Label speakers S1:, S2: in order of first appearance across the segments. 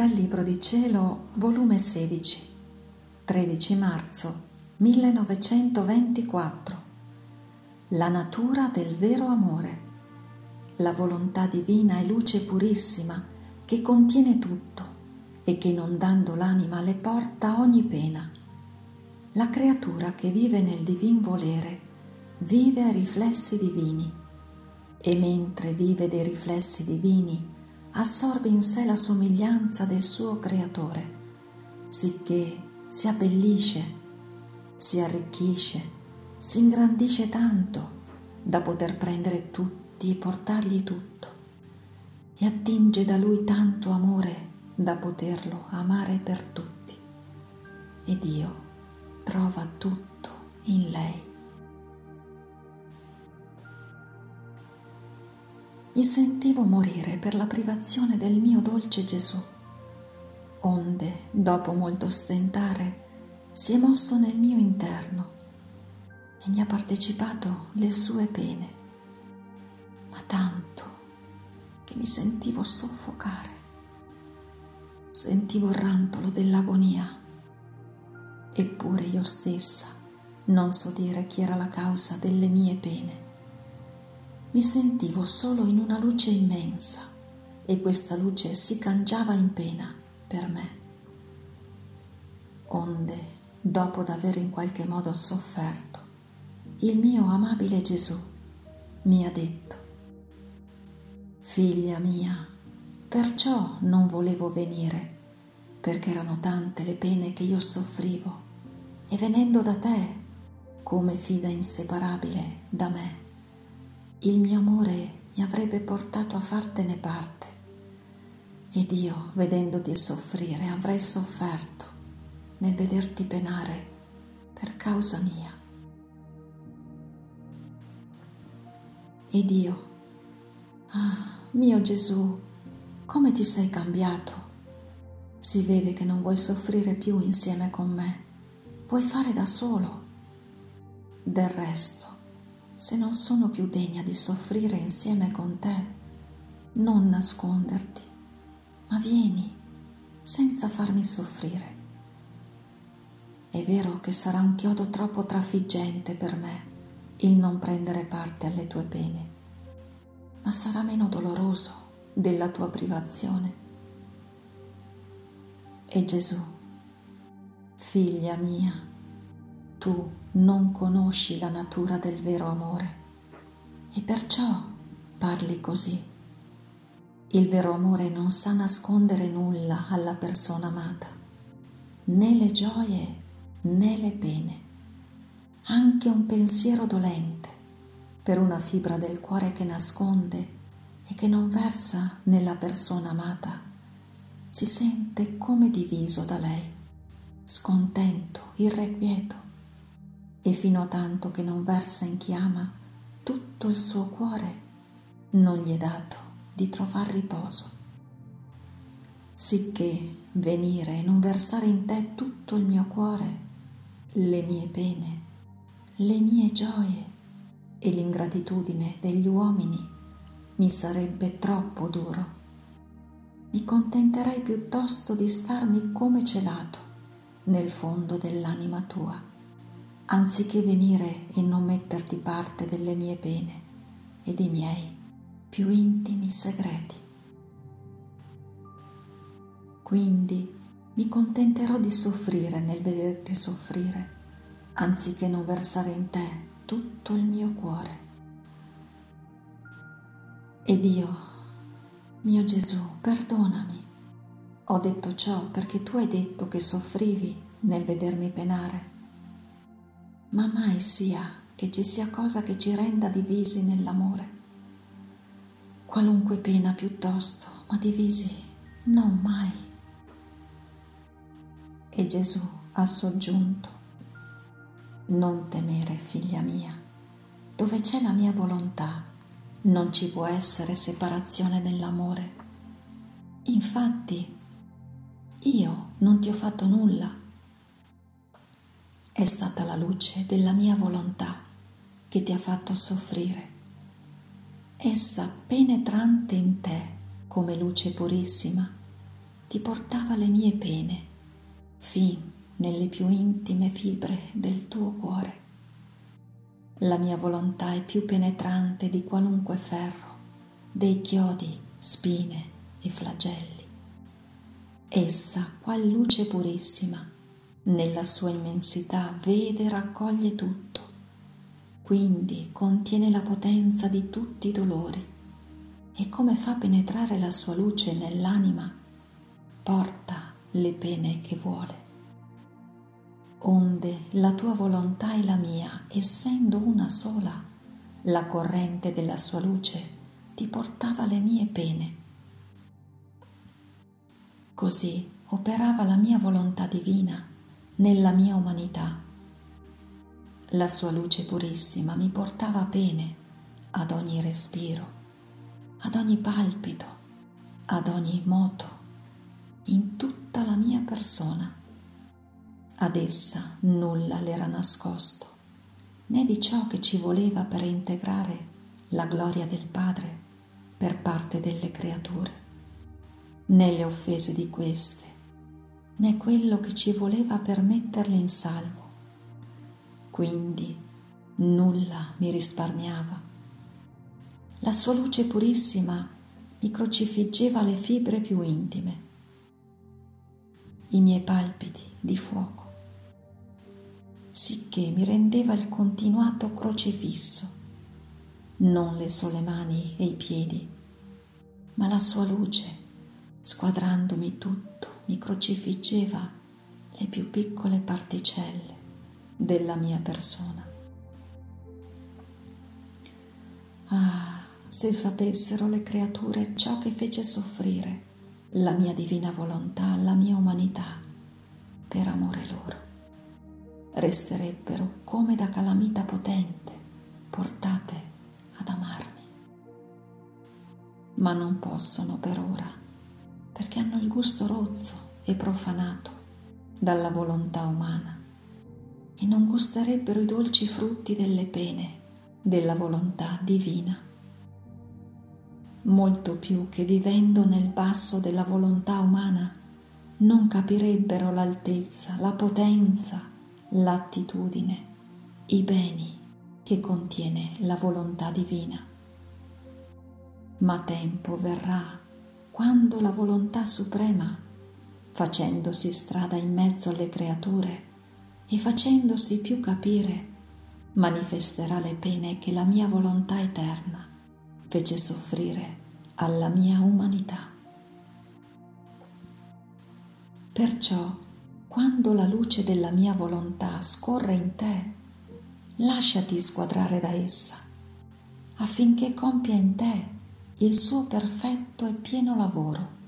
S1: Dal Libro di Cielo, volume 16, 13 marzo 1924. La natura del vero amore. La volontà divina è luce purissima che contiene tutto e che non dando l'anima le porta ogni pena. La creatura che vive nel divin volere vive ai riflessi divini e mentre vive dei riflessi divini assorbe in sé la somiglianza del suo creatore, sicché si abbellisce, si arricchisce, si ingrandisce tanto da poter prendere tutti e portargli tutto, e attinge da lui tanto amore da poterlo amare per tutti. E Dio trova tutto in lei. Mi sentivo morire per la privazione del mio dolce Gesù. Onde, dopo molto stentare, si è mosso nel mio interno e mi ha partecipato le sue pene, ma tanto che mi sentivo soffocare. Sentivo il rantolo dell'agonia, eppure io stessa non so dire chi era la causa delle mie pene mi sentivo solo in una luce immensa e questa luce si cangiava in pena per me. Onde, dopo d'aver in qualche modo sofferto, il mio amabile Gesù mi ha detto, Figlia mia, perciò non volevo venire, perché erano tante le pene che io soffrivo, e venendo da te, come fida inseparabile da me, il mio amore mi avrebbe portato a fartene parte ed io, vedendoti soffrire, avrei sofferto nel vederti penare per causa mia. Ed io, ah, mio Gesù, come ti sei cambiato? Si vede che non vuoi soffrire più insieme con me, vuoi fare da solo. Del resto, se non sono più degna di soffrire insieme con te, non nasconderti, ma vieni senza farmi soffrire. È vero che sarà un chiodo troppo trafiggente per me il non prendere parte alle tue pene, ma sarà meno doloroso della tua privazione. E Gesù, figlia mia, tu non conosci la natura del vero amore. E perciò parli così. Il vero amore non sa nascondere nulla alla persona amata, né le gioie né le pene, anche un pensiero dolente per una fibra del cuore che nasconde e che non versa nella persona amata, si sente come diviso da lei, scontento, irrequieto e fino a tanto che non versa in chi ama tutto il suo cuore, non gli è dato di trovar riposo. Sicché venire e non versare in te tutto il mio cuore, le mie pene, le mie gioie e l'ingratitudine degli uomini mi sarebbe troppo duro. Mi contenterei piuttosto di starmi come celato nel fondo dell'anima tua anziché venire e non metterti parte delle mie pene e dei miei più intimi segreti. Quindi mi contenterò di soffrire nel vederti soffrire, anziché non versare in te tutto il mio cuore. Ed io, mio Gesù, perdonami. Ho detto ciò perché tu hai detto che soffrivi nel vedermi penare ma mai sia che ci sia cosa che ci renda divisi nell'amore. Qualunque pena piuttosto, ma divisi non mai. E Gesù ha soggiunto, non temere, figlia mia, dove c'è la mia volontà non ci può essere separazione nell'amore. Infatti, io non ti ho fatto nulla è stata la luce della mia volontà che ti ha fatto soffrire. Essa penetrante in te come luce purissima ti portava le mie pene, fin nelle più intime fibre del tuo cuore. La mia volontà è più penetrante di qualunque ferro, dei chiodi, spine e flagelli. Essa, qual luce purissima, nella sua immensità vede e raccoglie tutto, quindi contiene la potenza di tutti i dolori e come fa penetrare la sua luce nell'anima, porta le pene che vuole. Onde la tua volontà e la mia, essendo una sola, la corrente della sua luce ti portava le mie pene. Così operava la mia volontà divina nella mia umanità. La sua luce purissima mi portava pene ad ogni respiro ad ogni palpito, ad ogni moto, in tutta la mia persona. Ad essa nulla l'era nascosto, né di ciò che ci voleva per integrare la gloria del Padre per parte delle creature, né le offese di queste, né quello che ci voleva per metterle in salvo. Quindi nulla mi risparmiava la sua luce purissima mi crocifiggeva le fibre più intime, i miei palpiti di fuoco, sicché mi rendeva il continuato crocifisso, non le sole mani e i piedi, ma la sua luce, squadrandomi tutto, mi crocifiggeva le più piccole particelle della mia persona. Ah, se sapessero le creature ciò che fece soffrire la mia divina volontà, la mia umanità, per amore loro, resterebbero come da calamita potente, portate ad amarmi. Ma non possono per ora, perché hanno il gusto rozzo e profanato dalla volontà umana e non gusterebbero i dolci frutti delle pene della volontà divina molto più che vivendo nel basso della volontà umana, non capirebbero l'altezza, la potenza, l'attitudine, i beni che contiene la volontà divina. Ma tempo verrà quando la volontà suprema, facendosi strada in mezzo alle creature e facendosi più capire, manifesterà le pene che la mia volontà eterna fece soffrire alla mia umanità. Perciò, quando la luce della mia volontà scorre in te, lasciati squadrare da essa, affinché compia in te il suo perfetto e pieno lavoro.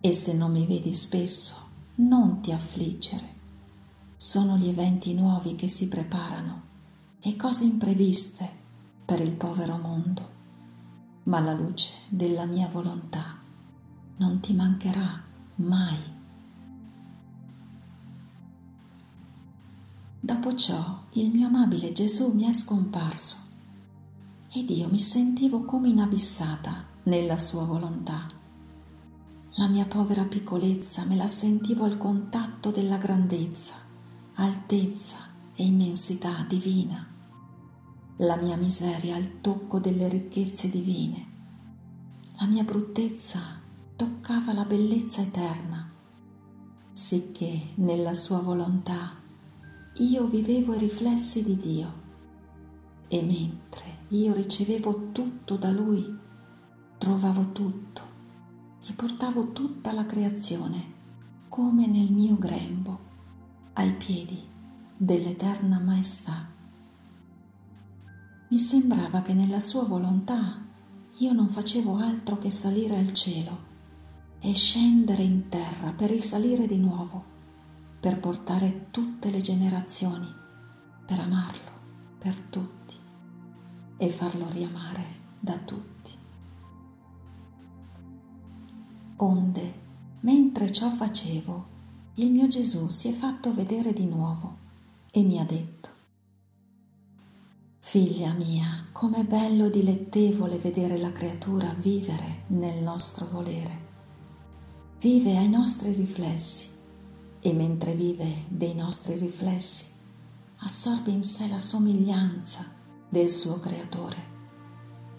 S1: E se non mi vedi spesso, non ti affliggere. Sono gli eventi nuovi che si preparano e cose impreviste per il povero mondo ma la luce della mia volontà non ti mancherà mai. Dopo ciò il mio amabile Gesù mi è scomparso ed io mi sentivo come inabissata nella sua volontà. La mia povera piccolezza me la sentivo al contatto della grandezza, altezza e immensità divina la mia miseria al tocco delle ricchezze divine. La mia bruttezza toccava la bellezza eterna, sicché nella sua volontà io vivevo i riflessi di Dio e mentre io ricevevo tutto da Lui, trovavo tutto e portavo tutta la creazione come nel mio grembo ai piedi dell'eterna maestà. Mi sembrava che nella sua volontà io non facevo altro che salire al cielo e scendere in terra per risalire di nuovo, per portare tutte le generazioni, per amarlo per tutti e farlo riamare da tutti. Onde, mentre ciò facevo, il mio Gesù si è fatto vedere di nuovo e mi ha detto, Figlia mia, com'è bello e dilettevole vedere la creatura vivere nel nostro volere. vive ai nostri riflessi e mentre vive dei nostri riflessi assorbe in sé la somiglianza del suo creatore,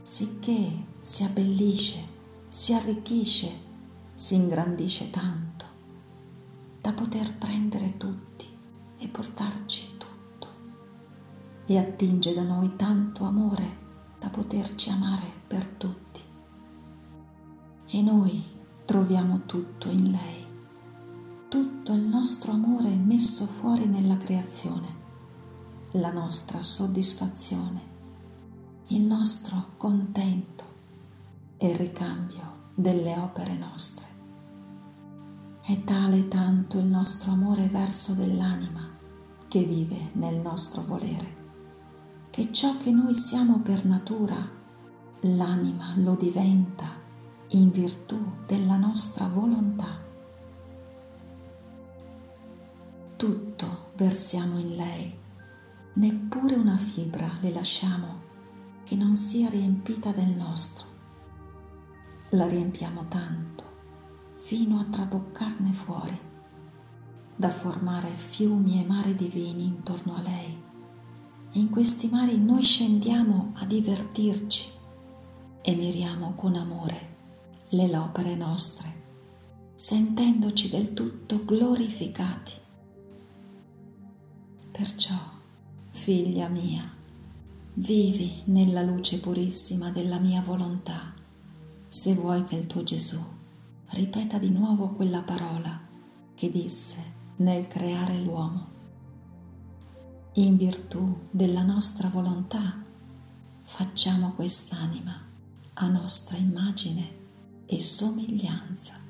S1: sicché si abbellisce, si arricchisce, si ingrandisce tanto da poter prendere tutti e portarci tutto. E attinge da noi tanto amore da poterci amare per tutti. E noi troviamo tutto in lei, tutto il nostro amore messo fuori nella creazione, la nostra soddisfazione, il nostro contento e il ricambio delle opere nostre. È tale tanto il nostro amore verso dell'anima che vive nel nostro volere che ciò che noi siamo per natura, l'anima lo diventa in virtù della nostra volontà. Tutto versiamo in lei, neppure una fibra le lasciamo che non sia riempita del nostro. La riempiamo tanto fino a traboccarne fuori, da formare fiumi e mari divini intorno a lei e in questi mari noi scendiamo a divertirci e miriamo con amore le opere nostre, sentendoci del tutto glorificati. Perciò, figlia mia, vivi nella luce purissima della mia volontà, se vuoi che il tuo Gesù ripeta di nuovo quella parola che disse nel creare l'uomo in virtù della nostra volontà, facciamo quest'anima a nostra immagine e somiglianza.